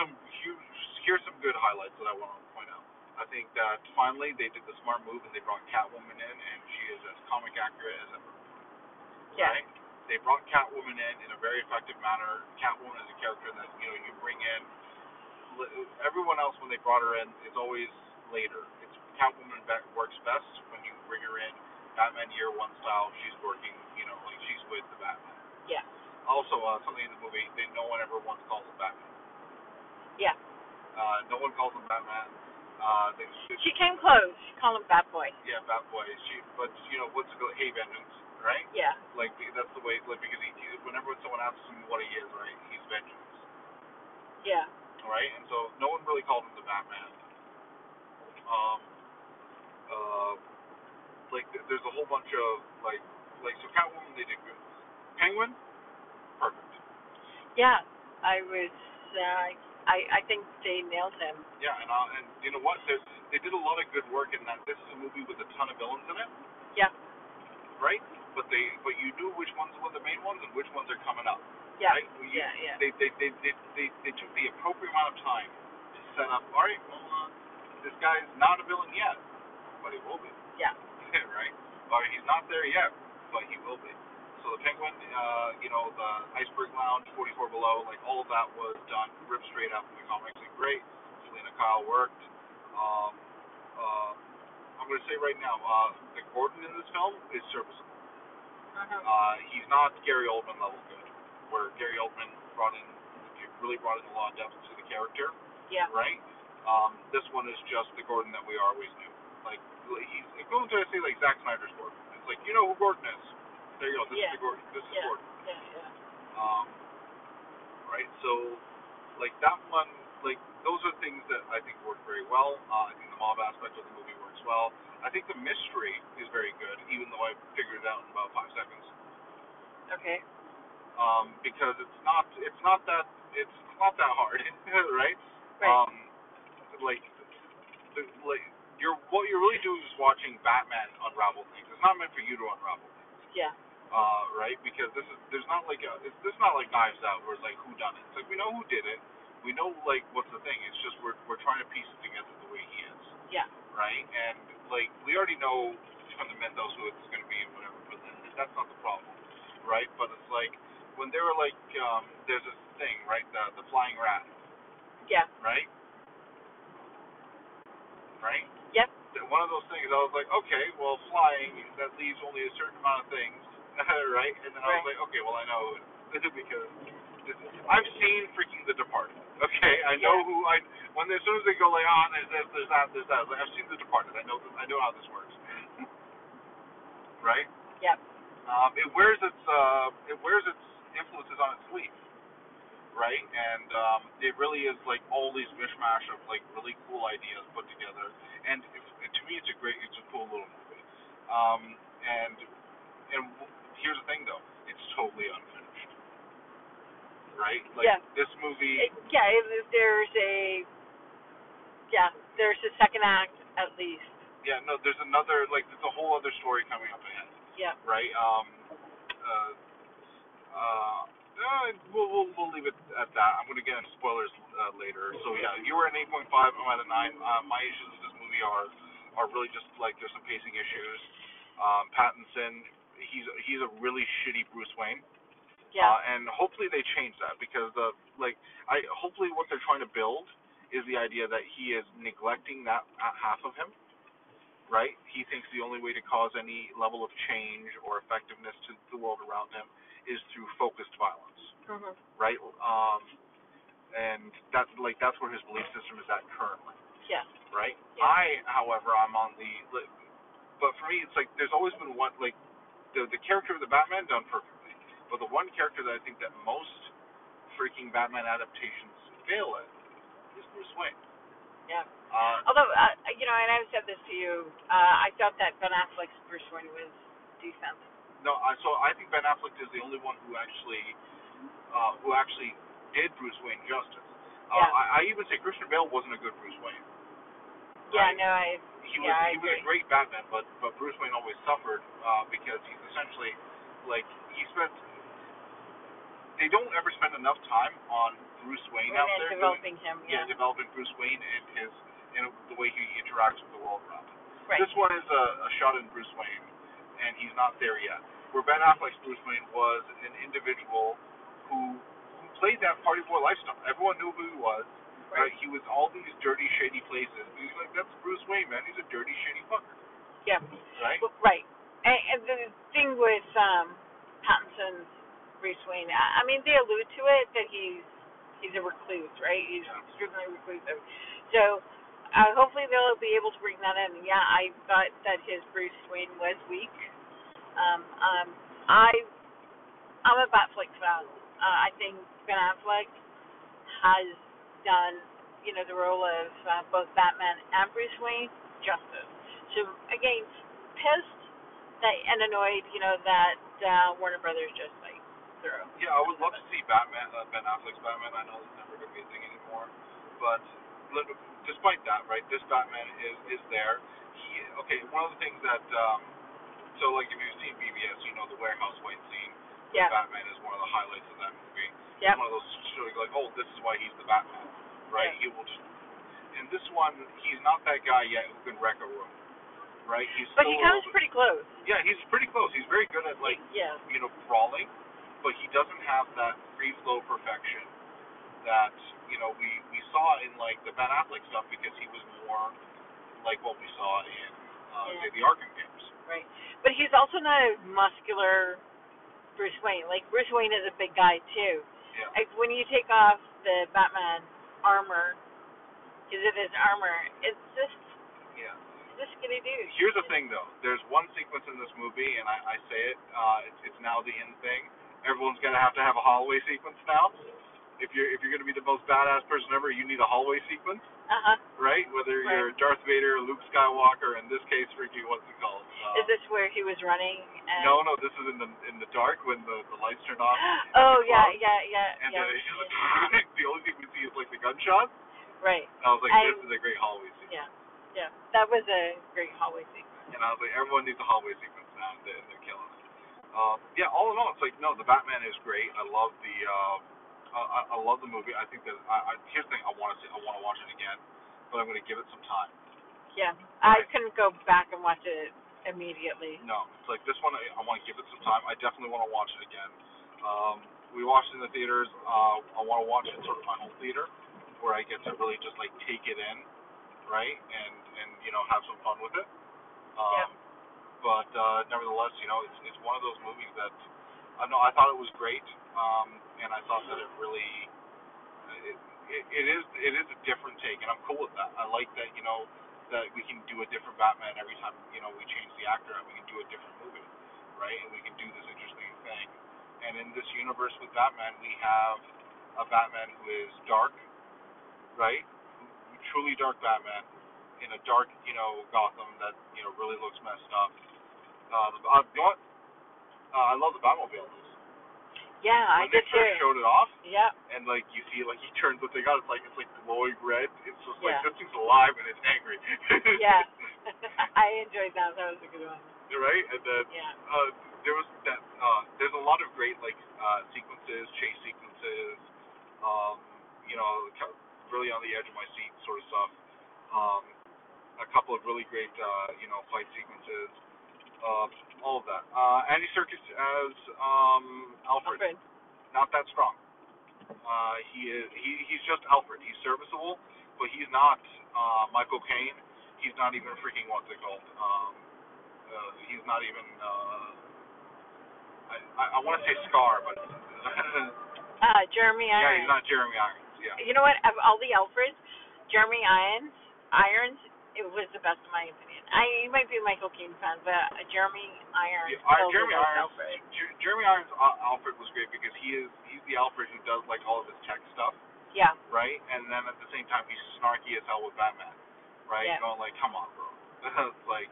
some huge here's some good highlights that I want to point out. I think that finally they did the smart move and they brought Catwoman in, and she is as comic accurate as ever. Yeah. Right? They brought Catwoman in in a very effective manner. Catwoman is a character that you know you bring in. Everyone else when they brought her in is always later. It's Catwoman that works best when you bring her in. Batman Year One style. She's working, you know, like she's with the Batman. Yeah. Also, uh, something in the movie that no one ever once calls him Batman. Yeah. Uh, no one calls him Batman. Uh, they, She came close. She called him Bat Boy. yeah, Batboy. She, but you know, what's it called? Hey, Vengeance, right? Yeah. Like that's the way. Like because he, he, whenever someone asks him what he is, right, he's Vengeance, Yeah. right? And so no one really called him the Batman. Um, uh, like there's a whole bunch of like, like so Catwoman they did good. Penguin, perfect. Yeah. I was. Uh, I I think they nailed him. Yeah, and uh, and you know what? They they did a lot of good work in that. This is a movie with a ton of villains in it. Yeah. Right. But they but you knew which ones were the main ones and which ones are coming up. Yeah. Right. You, Yeah. Yeah. They, they they they they they took the appropriate amount of time to set up. All right. Well, uh, this guy's not a villain yet, but he will be. Yeah. (laughs) right. Or he's not there yet, but he will be. So the Penguin, uh, you know, the Iceberg Lounge, 44 Below, like all of that was done ripped straight out from the comics. And great. Selina Kyle worked. Um, uh, I'm going to say right now, uh, the Gordon in this film is serviceable. Uh-huh. Uh, he's not Gary Oldman level good, where Gary Oldman brought in, really brought in a lot of depth to the character, Yeah. right? Um, this one is just the Gordon that we always knew. Like he's equivalent to I say like Zack Snyder's Gordon. It's like you know who Gordon is. There you go. This Yeah. is the Gordon. This is Yeah. Gordon. Yeah. Yeah. Um, right. So, like that one, like those are things that I think work very well. Uh, I think the mob aspect of the movie works well. I think the mystery is very good, even though I figured it out in about five seconds. Okay. Um, because it's not it's not that it's not that hard, (laughs) right? Right. Um, like, like you're what you're really doing is watching Batman unravel things. It's not meant for you to unravel things, yeah. uh, right? Because this is there's not like a it's, this is not like Knives Out where it's like who done it. It's like we know who did it. We know like what's the thing. It's just we're we're trying to piece it together the way he is, Yeah. right? And like we already know from the mythos who it's going to be and whatever, but then that's not the problem, right? But it's like when they were like um, there's this thing, right? The the flying rat, Yeah. right? Right? Yep. One of those things, I was like, okay, well, flying, that leaves only a certain amount of things, (laughs) right? And then I was Right. like, okay, well, I know (laughs) because this, I've seen freaking The Departed. (laughs) Okay, I know Yeah. who I when as soon as they go like, oh, there's this, there's that, there's that. Like, I've seen The Departed. I know, I know how this works. right? Yep. Um, it wears its uh, it wears its influences on its sleeve, right? And um, it really is like all these mishmash of like really cool ideas put together. And if, to me, it's a great, it's a cool little movie. Um, and and here's the thing though, it's totally unfinished, right? Like Yeah. this movie. It, yeah. It, there's a. Yeah. There's a second act at least. Yeah, no, there's another like there's a whole other story coming up ahead. Yeah. right? Um, uh, uh, uh, we'll, we'll we'll leave it at that. I'm gonna get into spoilers uh, later. So yeah, you were at an 8.5. I'm at a 9. Uh, my issues with this movie are are really just like there's some pacing issues. Um, Pattinson, he's he's a really shitty Bruce Wayne. Yeah. Uh, and hopefully they change that because the like I hopefully what they're trying to build is the idea that he is neglecting that uh, half of him, right? He thinks the only way to cause any level of change or effectiveness to the world around him is through focused violence, Mhm. right? Um, and that's like that's where his belief system is at currently, Yeah. right? Yeah. I, however, I'm on the, but for me, it's like there's always been one like the the character of the Batman done perfectly, but the one character that I think that most freaking Batman adaptations fail at is Bruce Wayne. Yeah. Uh, Although, uh, you know, and I've said this to you, uh, I thought that Ben Affleck's Bruce Wayne was decent. No, I so I think Ben Affleck is the only one who actually uh, who actually did Bruce Wayne justice. Uh, Yeah. I, I even say Christian Bale wasn't a good Bruce Wayne. Yeah, right? no, I. He yeah, I was he was a great Batman, but but Bruce Wayne always suffered uh, because he's essentially like he spent. They don't ever spend enough time on Bruce Wayne And out there doing, developing him, yeah, yeah. developing Bruce Wayne and his and the way he interacts with the world around him. Right. This one is a, a shot in Bruce Wayne, and he's not there yet. Where Ben Affleck's Bruce Wayne was an individual who who played that party boy lifestyle. Everyone knew who he was. Right. Right. He was all these dirty, shady places. He's like, that's Bruce Wayne, man. He's a dirty, shady fucker. Yeah. Right. Well, Right. And, and the thing with um, Pattinson's Bruce Wayne, I I mean, they allude to it that he's he's a recluse, right? He's Yeah. extremely reclusive. So uh, hopefully they'll be able to bring that in. Yeah, I thought that his Bruce Wayne was weak. Um, um, I I'm a Batfleck fan. Uh, I think Ben Affleck has done, you know, the role of uh, both Batman and Bruce Wayne justice. So again, pissed that and annoyed, you know, that uh, Warner Brothers just like threw. Yeah, I would love to see Batman, uh, Ben Affleck's Batman. I know it's never going to be a thing anymore, but despite that, right, this Batman is is there. He okay. One of the things that um, so like if you've seen BVS, you know the warehouse fight scene. Yeah. Batman is one of the highlights of that movie. It's one of those showing like, oh, this is why he's the Batman, right? Yeah. He will just. In this one, he's not that guy yet who can wreck a room, right? He's But he comes bit- pretty close. Yeah, he's pretty close. He's very good at like yeah. you know, brawling, but he doesn't have that free flow perfection that, you know, we, we saw in like the Ben Affleck stuff because he was more like what we saw in uh Yeah. say the Arkham games. Right. But he's also not a muscular Bruce Wayne. Like Bruce Wayne is a big guy too. Yeah. Like when you take off the Batman armor, because it is armor, it's just Yeah. this skinny dude. Here's the thing though. There's one sequence in this movie and I, I say it, uh it's it's now the in thing. Everyone's gonna have to have a hallway sequence now. If you're if you're gonna be the most badass person ever, you need a hallway sequence, Uh huh. right? Whether Right. you're Darth Vader, or Luke Skywalker, in this case, Ricky, what's it called? Uh, Is this where he was running? And... No, no, this is in the in the dark when the the lights turn off. (gasps) Oh yeah, yeah, yeah, And yeah. it's (laughs) the only thing we see is like the gunshots. Right. And I was like, I- this is a great hallway sequence. Yeah. Yeah. That was a great hallway sequence. And I was like, everyone needs a hallway sequence now. They're, they're killing it. Um, yeah, all in all, it's like no, the Batman is great. I love the um, I, I- love the movie. I think that I, I here's the thing. I want to see. I want to watch it again, but I'm going to give it some time. Yeah. I couldn't go back and watch it immediately. No, it's like this one. I, I want to give it some time. I definitely want to watch it again. Um, we watched it in the theaters. Uh, I want to watch it sort of my home theater, where I get to really just like take it in, right, and and you know have some fun with it. Um, Yeah. But uh, nevertheless, you know, it's it's one of those movies that I know I thought it was great, um, and I thought that it really it, it, it is it is a different take, and I'm cool with that. I like that you know that we can do a different Batman every time you know we change the actor and we can do a different movie, right? And we can do this interesting thing. And in this universe with Batman, we have a Batman who is dark, right? Truly dark Batman in a dark, you know, Gotham that you know really looks messed up. Uh, the, uh, you know what? Uh, I love the Batmobile. Yeah, I did too. showed it off, Yeah. and like you see like he turns what they got it's like it's like glowing red it's just like Yeah. this thing's alive and it's angry (laughs) Yeah. (laughs) I enjoyed that. That was a good one. right and then Yeah. uh there was that uh there's a lot of great like uh sequences chase sequences um you know really on the edge of my seat sort of stuff um a couple of really great uh you know fight sequences uh all of that uh Andy Serkis as um Alfred Alfred. not that strong. Uh, he is he he's just Alfred. He's serviceable, but he's not uh, Michael Caine. He's he's not even freaking what's it called? Um, uh, he's not even. Uh, I I, I want to say Scar, but (laughs) Uh, Jeremy yeah, Irons. he's not Jeremy Irons. Yeah. You know what? Of all the Alfreds, Jeremy Irons, Irons, it was the best in my opinion. I you might be a Michael Keaton fan, but uh, Jeremy Irons. Yeah, killed Jeremy Irons. Alfred. Jeremy Irons uh, Alfred was great because he is he's the Alfred who does like all of his tech stuff, Yeah. right? And then at the same time he's snarky as hell with Batman, right? Yeah. Going like, come on, bro. (laughs) it's like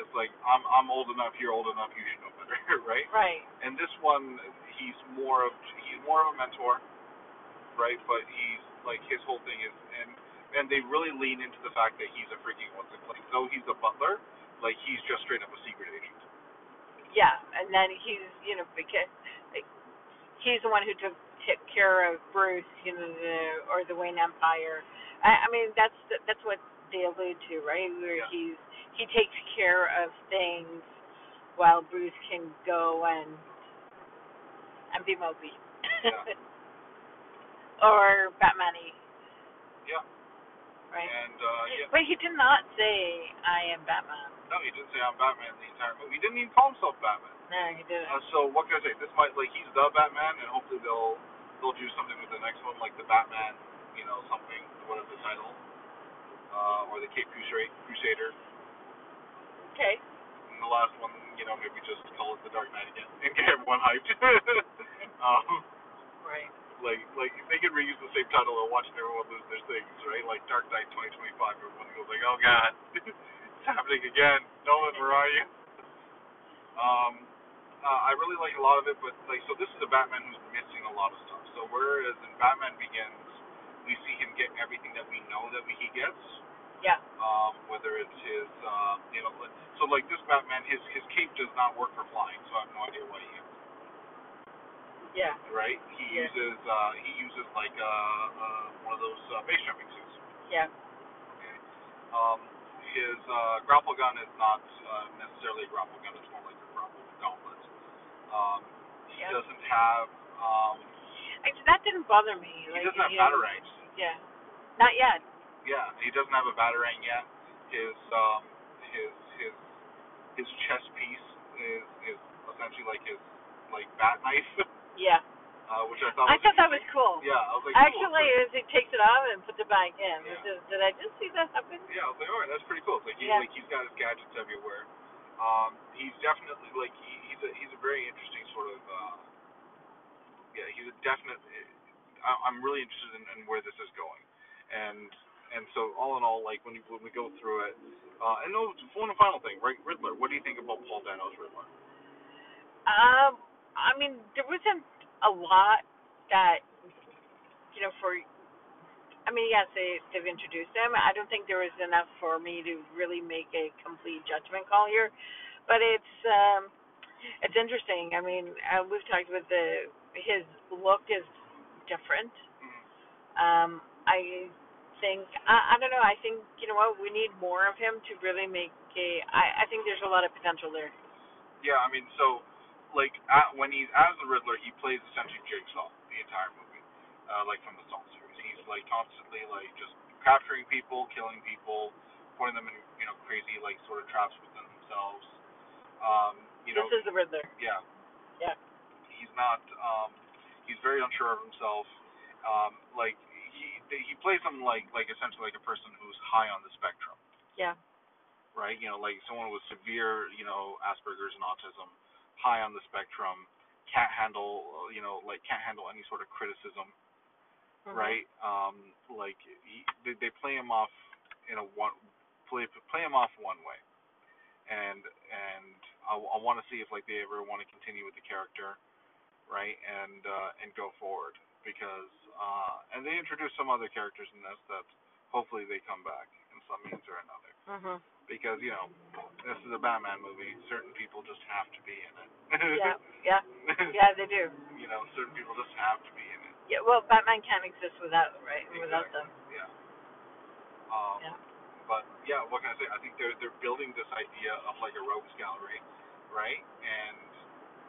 it's like I'm I'm old enough, you're old enough, you should know better, (laughs) right? Right. And this one, he's more of he's more of a mentor, right? But he's like his whole thing is and and they really lean into the fact that he's a freaking what's it like though he's a butler, like he's just straight up a secret agent. Yeah, and then he's you know because like, he's the one who took took care of Bruce, you know, the or the Wayne Empire. I, I mean that's the, that's what they allude to, right? Where Yeah. he's he takes care of things while Bruce can go and and be mopey. Yeah. (laughs) or Batman-y, Yeah. Right? And uh yeah, But he did not say I am Batman. no, he didn't say I'm Batman the entire movie. He didn't even call himself Batman. No, he didn't. Uh, so what can I say? This might like he's the Batman, and hopefully they'll they'll do something with the next one, like the Batman, you know, something whatever the title, uh, or the Cape Crusade Crusader. okay. And the last one, you know, maybe just call it the Dark Knight again and get everyone hyped. (laughs) um, Like like they could reuse the same title and watching everyone lose their things, right? Like Dark Knight 2025, everyone goes like, oh god, (laughs) it's happening again. Nolan, where are you? Um, uh, I really like a lot of it, but like, so this is a Batman who's missing a lot of stuff. So whereas in Batman Begins, we see him get everything that we know that he gets. Yeah. Um, whether it's his, uh, you know, so like this Batman, his his cape does not work for flying, so I have no idea why he uses Yeah. right? He Yeah. uses uh, he uses like uh, uh, one of those uh, base jumping suits. Yeah. Okay. Um, his uh, grapple gun is not uh, necessarily a grapple gun; it's more like a grapple gauntlet. Um, he Yeah. doesn't have um, Actually, that didn't bother me. he like, doesn't have batarangs. Yeah. Not yet. Yeah, he doesn't have a batarang yet. His um, his his his chest piece is is essentially like his like bat knife, (laughs) Yeah. uh, which I thought I was thought that was cool. Yeah, I was like, cool, Actually, as he takes it off and puts it back in, Yeah. just, did I just see that happen? Yeah, I was like, all right, that's pretty cool. It's like he Yeah. like he's got his gadgets everywhere. Um, he's definitely like he, he's a he's a very interesting sort of uh, yeah, he's a definite. I, I'm really interested in, in where this is going, and and so all in all, like when you, when we go through it, uh, and no, one final thing, right? Riddler. What do you think about Paul Dano's Riddler? Um, I mean, there wasn't a lot that, you know, for. I mean, yes, they they've introduced him. I don't think there was enough for me to really make a complete judgment call here, but it's um, it's interesting. I mean, uh, we've talked about the his look is different. Um, I think I, I don't know. I think you know what we need more of him to really make a. I I think there's a lot of potential there. Yeah, I mean, so like at, when he's as the Riddler, he plays essentially Jigsaw the entire movie, uh, like from the Saw series. He's like constantly like just capturing people, killing people, putting them in you know crazy like sort of traps within themselves. Um, you know, this is the Riddler. yeah, Yeah. he's not. Um, he's very unsure of himself. Um, like he he plays him like like essentially like a person who's high on the spectrum Yeah. right? You know, like someone with severe, you know, Asperger's and autism, high on the spectrum, can't handle, you know, like can't handle any sort of criticism, Mhm. right? Um, like he, they, they play him off in a one play play him off one way, and and I, I want to see if like they ever want to continue with the character, right? And uh, and go forward because uh, and they introduce some other characters in this that hopefully they come back in some means or another Mhm. Because you know this is a Batman movie. Certain people just have to be in it. Yeah. (laughs) Yeah. Yeah. They do. you know, certain people just have to be in it. Yeah. Well, Batman can't exist without right without them. Yeah. Um, Yeah. But yeah, what can I say? I think they're they're building this idea of like a rogues gallery, right? And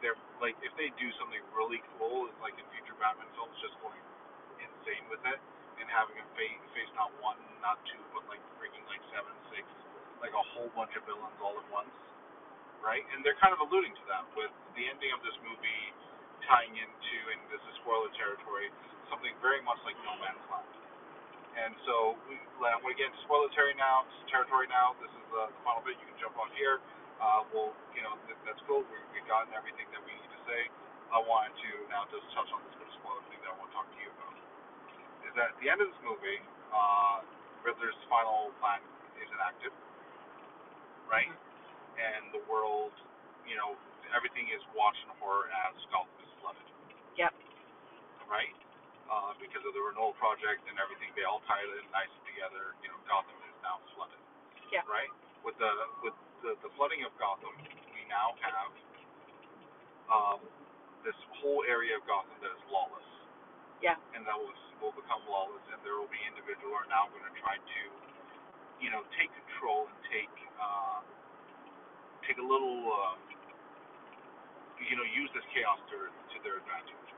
they're like if they do something really cool, like in future Batman films, just going insane with it and having him face face not one, not two, but like freaking like seven, six like a whole bunch of villains all at once, right? And they're kind of alluding to that with the ending of this movie tying into, and this is spoiler territory, something very much like No Man's Land. And so we, I'm going to get into spoiler territory now. Territory now. This is the, the final bit. You can jump on here. Uh, well, you know th- that's cool. We, we've gotten everything that we need to say. I wanted to now just touch on this bit of spoiler thing that I want to talk to you about. Is that at the end of this movie, uh, Riddler's final plan is enacted, right? And the world, you know, everything is watched in horror as Gotham is flooded. Yep. Right? Uh, because of the renewal project and everything, they all tied it nice together. You know, Gotham is now flooded. Yeah. Right? With the with the, the flooding of Gotham, we now have um, this whole area of Gotham that is lawless. Yeah. And that will will become lawless, and there will be individuals who are now going to try to, you know, take control and take uh, take a little, uh, you know, use this chaos to to their advantage,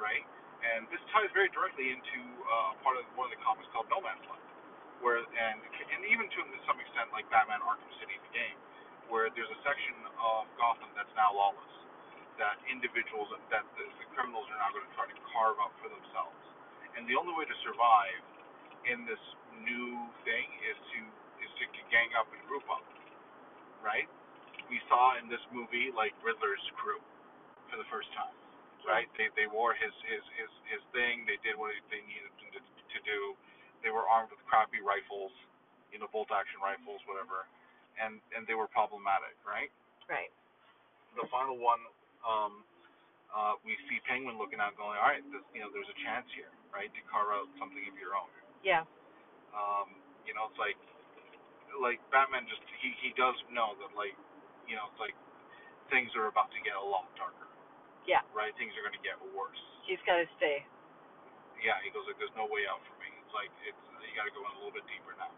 right? And this ties very directly into uh, part of one of the comics called No Man's Land, where and and even to some extent like Batman Arkham City the game, where there's a section of Gotham that's now lawless, that individuals that the, the criminals are now going to try to carve up for themselves, and the only way to survive in this new thing is to is to gang up and group up, right? We saw in this movie like Riddler's crew for the first time right? They they wore his his his his thing. They did what they needed to, to do. They were armed with crappy rifles, you know, bolt action rifles, whatever, and and they were problematic, right? Right. The final one, um, uh, we see Penguin looking out, going, all right, this, you know, there's a chance here, right, to carve out something of your own. Yeah. Um, you know, it's like like Batman just he he does know that like, you know, it's like things are about to get a lot darker Yeah. right? Things are going to get worse. He's got to stay. Yeah, he goes like, "There's no way out for me." It's like it's you got to go in a little bit deeper now.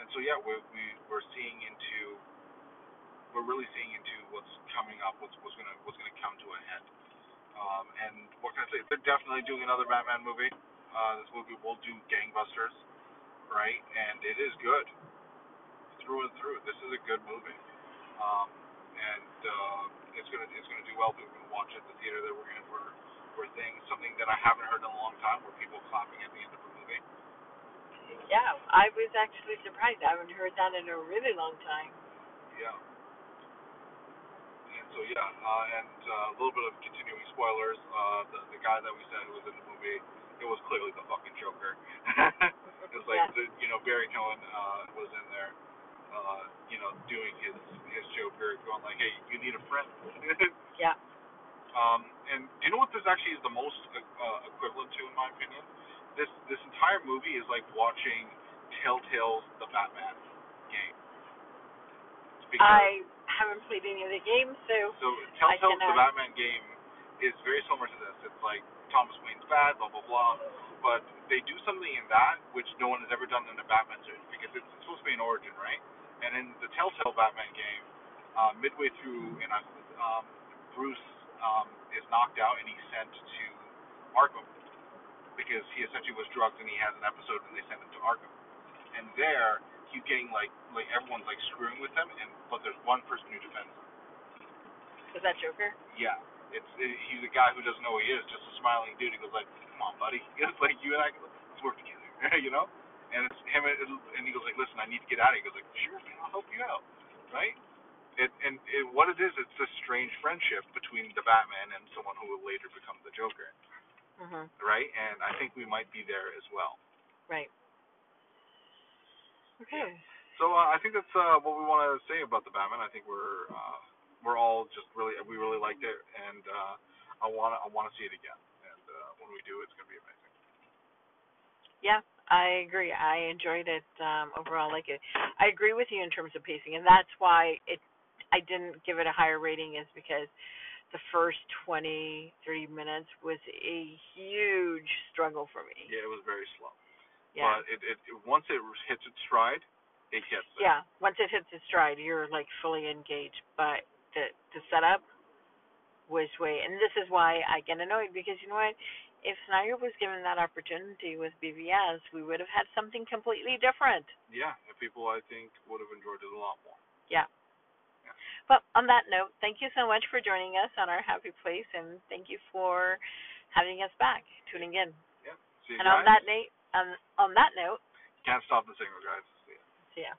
And so yeah, we we we're seeing into we're really seeing into what's coming up, what's what's gonna what's gonna come to a head. Um, and what can I say? They're definitely doing another Batman movie. Uh, this movie will do gangbusters, right? And it is good through and through. This is a good movie. Um, and uh, it's gonna it's gonna do well. People can watch it at the theater that we're in for for things. Something that I haven't heard in a long time, where people clapping at the end of a movie. Yeah. I was actually surprised. I haven't heard that in a really long time. Yeah. And so yeah, uh, and uh, a little bit of continuing spoilers. Uh, the the guy that we said was in the movie, it was clearly the fucking Joker. (laughs) was like Yeah. the, you know Barry Keoghan uh, was in there, uh, you know, doing his his Joker, going like, hey, you need a friend. (laughs) Yeah. Um, and do you know what this actually is the most uh, equivalent to, in my opinion? This this entire movie is like watching Telltale's The Batman game. Because, I haven't played any of the games, so so Telltale's The Batman game is very similar to this. It's like Thomas Wayne's bad, blah blah blah, but they do something in that which no one has ever done in the Batman series because it's, supposed to be an origin, right? And in the Telltale Batman game, uh, midway through, and um, Bruce um, is knocked out and he's sent to Arkham because he essentially was drugged and he has an episode and they send him to Arkham. And there, he's getting like like everyone's like screwing with him, and but there's one person who defends him. was that Joker? Yeah, it's it, he's a guy who doesn't know who he is, just a smiling dude. He goes like, "Come on, buddy." (laughs) It's like you and I, let's work together, (laughs) you know. And it's him, and, and he goes like, "Listen, I need to get out of here." He goes like, "Sure, man, I'll help you out," right? It, and it, what it is, it's this strange friendship between the Batman and someone who will later become the Joker, Mhm. right? And I think we might be there as well. Right. Okay. So uh, I think that's uh, what we want to say about the Batman. I think we're uh, we're all just really we really liked it, and uh, I want to I want to see it again. When we do, it's gonna be amazing. Yeah, I agree. I enjoyed it um overall. Like it, I agree with you in terms of pacing, and that's why it. I didn't give it a higher rating is because the first 20, 30 minutes was a huge struggle for me. Yeah, it was very slow, Yeah. but it, it, it once it hits its stride, it hits. It. yeah. Once it hits its stride, you're like fully engaged. But the the setup was way, and this is why I get annoyed because you know what? If Snyder was given that opportunity with BVS, we would have had something completely different. Yeah, and people I think would have enjoyed it a lot more. Yeah. Yeah. But on that note, thank you so much for joining us on our happy place, and thank you for having us back, tuning in. Yeah. See you and guys. on that note, on um, on that note, Can't stop the signal, guys. See ya. see ya.